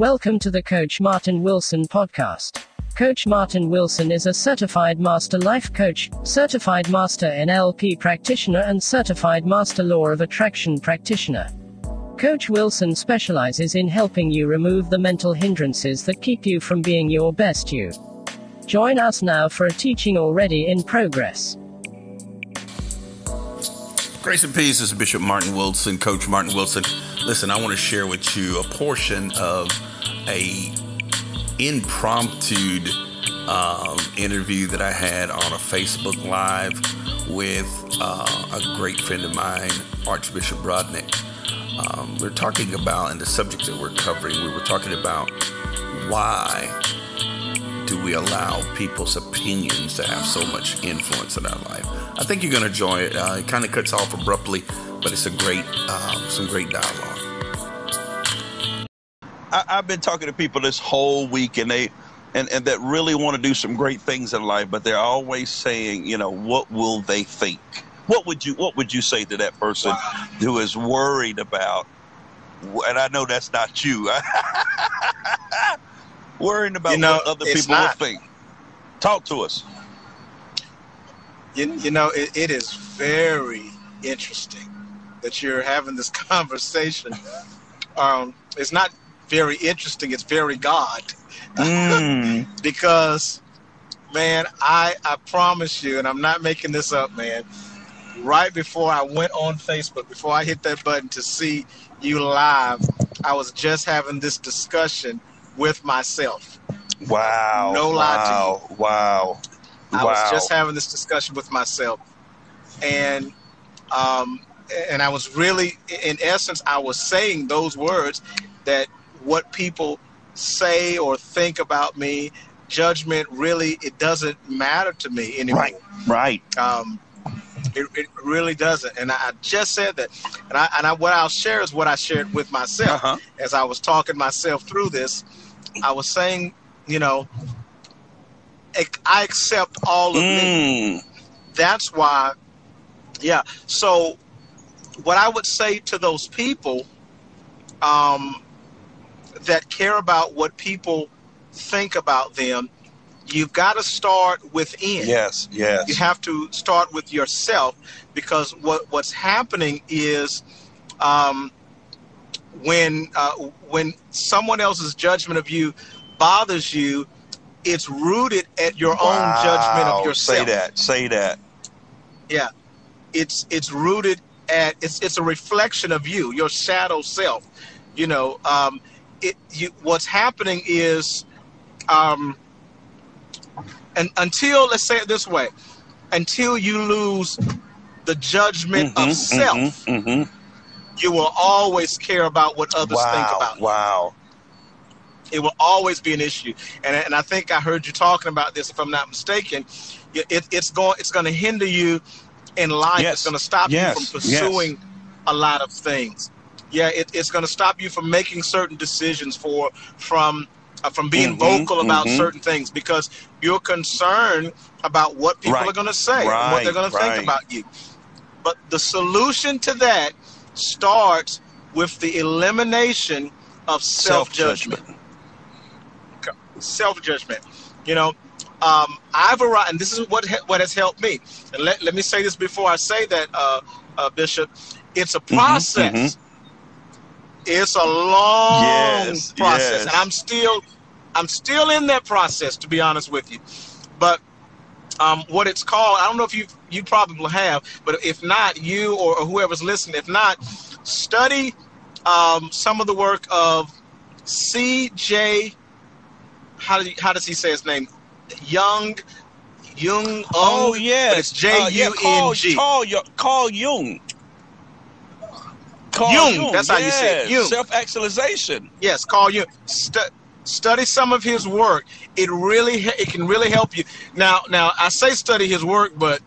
Welcome to the Coach Martin Wilson podcast. Coach Martin Wilson is a certified master life coach, certified master NLP practitioner, and certified master law of attraction practitioner. Coach Wilson specializes in helping you remove the mental hindrances that keep you from being your best you. Join us now for a teaching already in progress. Grace and peace. This is Bishop Martin Wilson, Coach Martin Wilson. Listen, I want to share with you a portion of a impromptu um, interview that I had on a Facebook Live with uh, a great friend of mine, Archbishop Broadnax. Um, we're talking about, and the subject that we're covering, we were talking about why do we allow people's opinions to have so much influence in our life? I think you're going to enjoy it. Uh, it kind of cuts off abruptly, but it's a great, um, some great dialogue. I, have been talking to people this whole week, and they, and, and that really want to do some great things in life, but they're always saying, you know, what will they think? What would you What would you say to that person who is worried about? And I know that's not you. worrying about you know, what other people not. will think. Talk to us. You, you know, it, it is very interesting that you're having this conversation. Um, it's not very interesting, it's very God. Mm. because, man, I, I promise you, and I'm not making this up, man, right before I went on Facebook, before I hit that button to see you live, I was just having this discussion with myself. Wow. No lie wow, to you. Wow. I wow. was just having this discussion with myself. And um, and I was really in essence I was saying those words that what people say or think about me, judgment really it doesn't matter to me anymore. Right. Right. Um, it, it really doesn't. And I just said that. And I and I, what I'll share is what I shared with myself uh-huh. as I was talking myself through this I was saying, you know, I accept all of mm. me. That's why, yeah. So, what I would say to those people um, that care about what people think about them, you've got to start within. Yes, yes. You have to start with yourself because what what's happening is. Um, when uh, when someone else's judgment of you bothers you, it's rooted at your wow. own judgment of yourself. Say that. Say that. Yeah, it's it's rooted at it's it's a reflection of you, your shadow self. You know, um, it you what's happening is, um, and until let's say it this way, until you lose the judgment mm-hmm, of self. Mm-hmm, mm-hmm you will always care about what others wow, think about you. Wow. It will always be an issue, and and I think I heard you talking about this. If I'm not mistaken, it, it's going it's going to hinder you in life. Yes. It's going to stop yes. you from pursuing yes. a lot of things. Yeah, it, it's going to stop you from making certain decisions for from uh, from being mm-hmm, vocal about mm-hmm. certain things because you're concerned about what people right. are going to say, right, what they're going right. to think about you. But the solution to that starts with the elimination of self judgment. Self judgment. You know, um, I've arrived, and this is what what has helped me. And let, let me say this before I say that, uh, uh, Bishop. It's a mm-hmm, process. Mm-hmm, It's a long yes, process, yes. and I'm still I'm still in that process, to be honest with you. But um, what it's called. I don't know if you you probably have, but if not, you or, or whoever's listening, if not, study um, some of the work of C.J. How, do how does he say his name? Young. Jung. Oh yes, it's J U N G. Carl Jung. Carl Jung. Jung. That's yes. how you say it. Jung. Self-actualization. Yes, Carl Jung. St- study some of his work. It really it can really help you. Now now I say study his work, but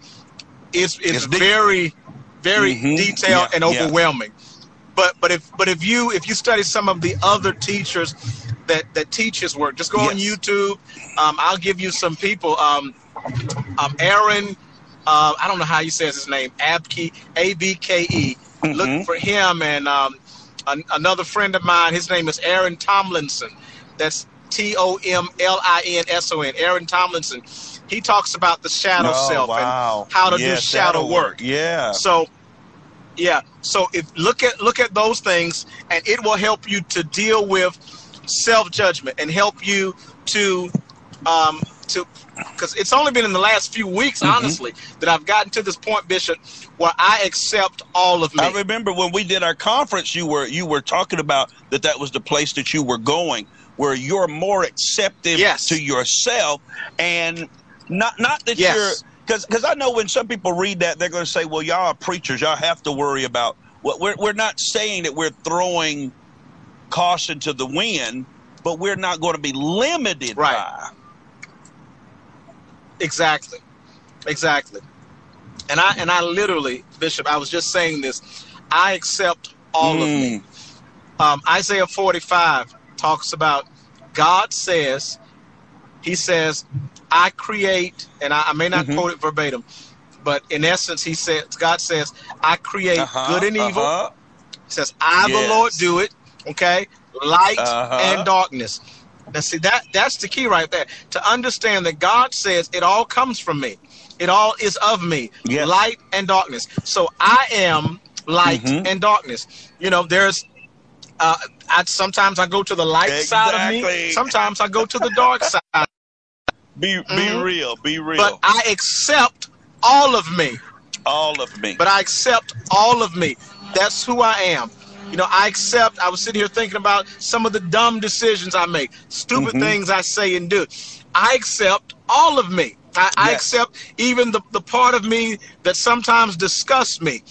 it's it's, it's very very mm-hmm. detailed yeah, and overwhelming. Yeah. But but if but if you if you study some of the other teachers that that teach his work, just go yes. on YouTube. Um, I'll give you some people. Um, um, Aaron, uh, I don't know how he says his name. Abke, A B K E. Mm-hmm. Look for him and um, an, another friend of mine, his name is Aaron Tomlinson. That's T O M L I N S O N. Aaron Tomlinson. He talks about the shadow Oh, self wow. and how to do shadow work. Yeah. So, yeah. So if look at look at those things, and it will help you to deal with self judgment and help you to um, to because it's only been in the last few weeks, Mm-hmm. honestly, that I've gotten to this point, Bishop, where I accept all of me. I remember when we did our conference, you were you were talking about that that was the place that you were going, where you're more accepting Yes. to yourself, and not not that Yes. you're because because I know when some people read that they're going to say, well, y'all are preachers, y'all have to worry about. Well, we're we're not saying that we're throwing caution to the wind, but we're not going to be limited Right. by. Exactly. Exactly. And I and I literally, Bishop, I was just saying this. I accept all of me. Mm. Um, Isaiah 45 talks about God says, He says, I create, and I, I may not Mhm. quote it verbatim, but in essence, He says, God says, I create Uh-huh, good and evil. uh-huh. He says, I, Yes. the Lord, do it. Okay, light Uh-huh. and darkness. Now, see that that's the key right there. To understand that God says it all comes from me. It all is of me. Yes. Light and darkness. So I am light Mhm. and darkness. You know, there's. Uh, I sometimes I go to the light side of me. Sometimes I go to the dark side. Be be Mhm. real, be real. But I accept all of me. all of me. but I accept all of me. That's who I am. You know, I accept. I was sitting here thinking about some of the dumb decisions I make, stupid Mhm. things I say and do. I accept all of me. I, I accept even the, the part of me that sometimes disgusts me.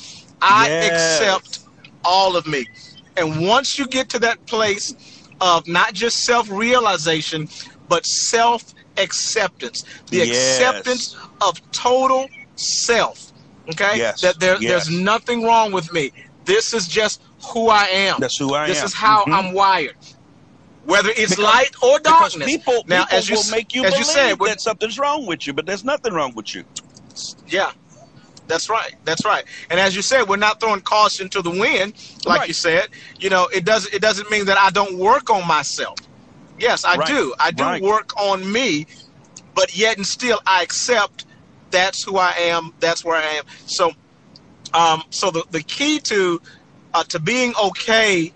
I Yes. accept all of me. And once you get to that place of not just self realization, but self acceptance, the Yes. acceptance of total self. Okay? Yes, That there, yes. there's nothing wrong with me. This is just who I am. That's who I this am. is how Mhm. I'm wired. Whether it's Because- light or darkness. people, now, people as you will make you as believe you said, that something's wrong with you, but there's nothing wrong with you. Yeah, that's right. That's right. And as you said, we're not throwing caution to the wind, like Right. you said. You know, it doesn't. It doesn't mean that I don't work on myself. Yes, I Right. do. I do Right. work on me, but yet and still, I accept that's who I am. That's where I am. So, um, so the the key to uh, to being okay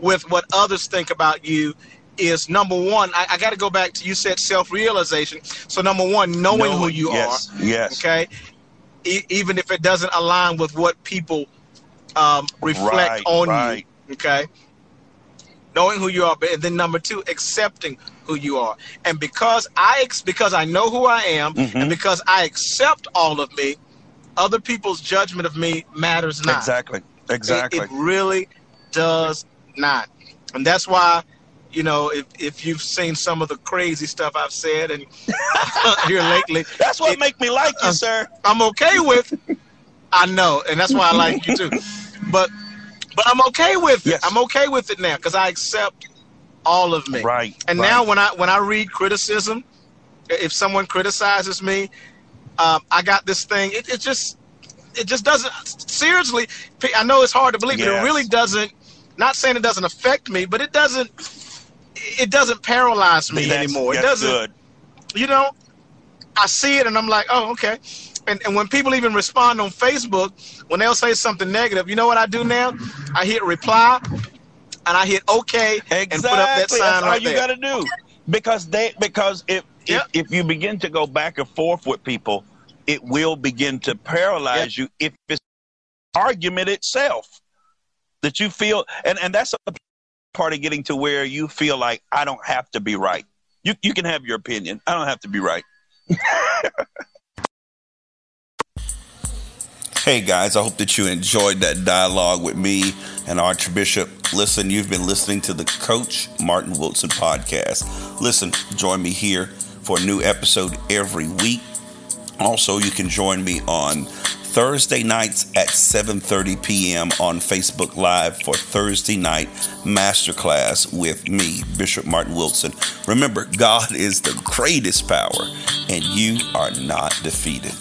with what others think about you is number one. I, I got to go back to you said self realization. So number one, knowing who you yes, are Yes. okay e- even if it doesn't align with what people um, reflect Right, on right. you okay knowing who you are but and then number two accepting who you are and because i ex- because i know who i am Mhm. and because i accept all of me other people's judgment of me matters not Exactly. It- Exactly. it, really does not and that's why you know if, if you've seen some of the crazy stuff i've said and here lately That's what it- make me like you, uh, sir. I'm okay with. I know, and that's why I like you too. But but I'm okay with it. Yes. I'm okay with it now because I accept all of me. Right. And right. now when I when I read criticism, if someone criticizes me, um, I got this thing. It, it just it just doesn't seriously. I know it's hard to believe, but it really doesn't. Not saying it doesn't affect me, but it doesn't. It doesn't paralyze me That's- anymore. It doesn't good. you know, I see it and I'm like, oh, okay. And, and when people even respond on Facebook, when they'll say something negative, you know what I do now? I hit reply and I hit okay Exactly. and put up that sign That's all right you there. got to do. Because they because if, Yep. if if you begin to go back and forth with people, it will begin to paralyze you if it's argument itself that you feel and and that's a part of getting to where you feel like I don't have to be right. You you can have your opinion. I don't have to be right. Hey guys, I hope that you enjoyed that dialogue with me and Archbishop. Listen, you've been listening to the Coach Martin Wilson podcast. Listen, join me here for a new episode every week. Also, you can join me on Thursday nights at 7:30 p.m. on Facebook Live for Thursday night masterclass with me, Bishop Martin Wilson. Remember, God is the greatest power and you are not defeated.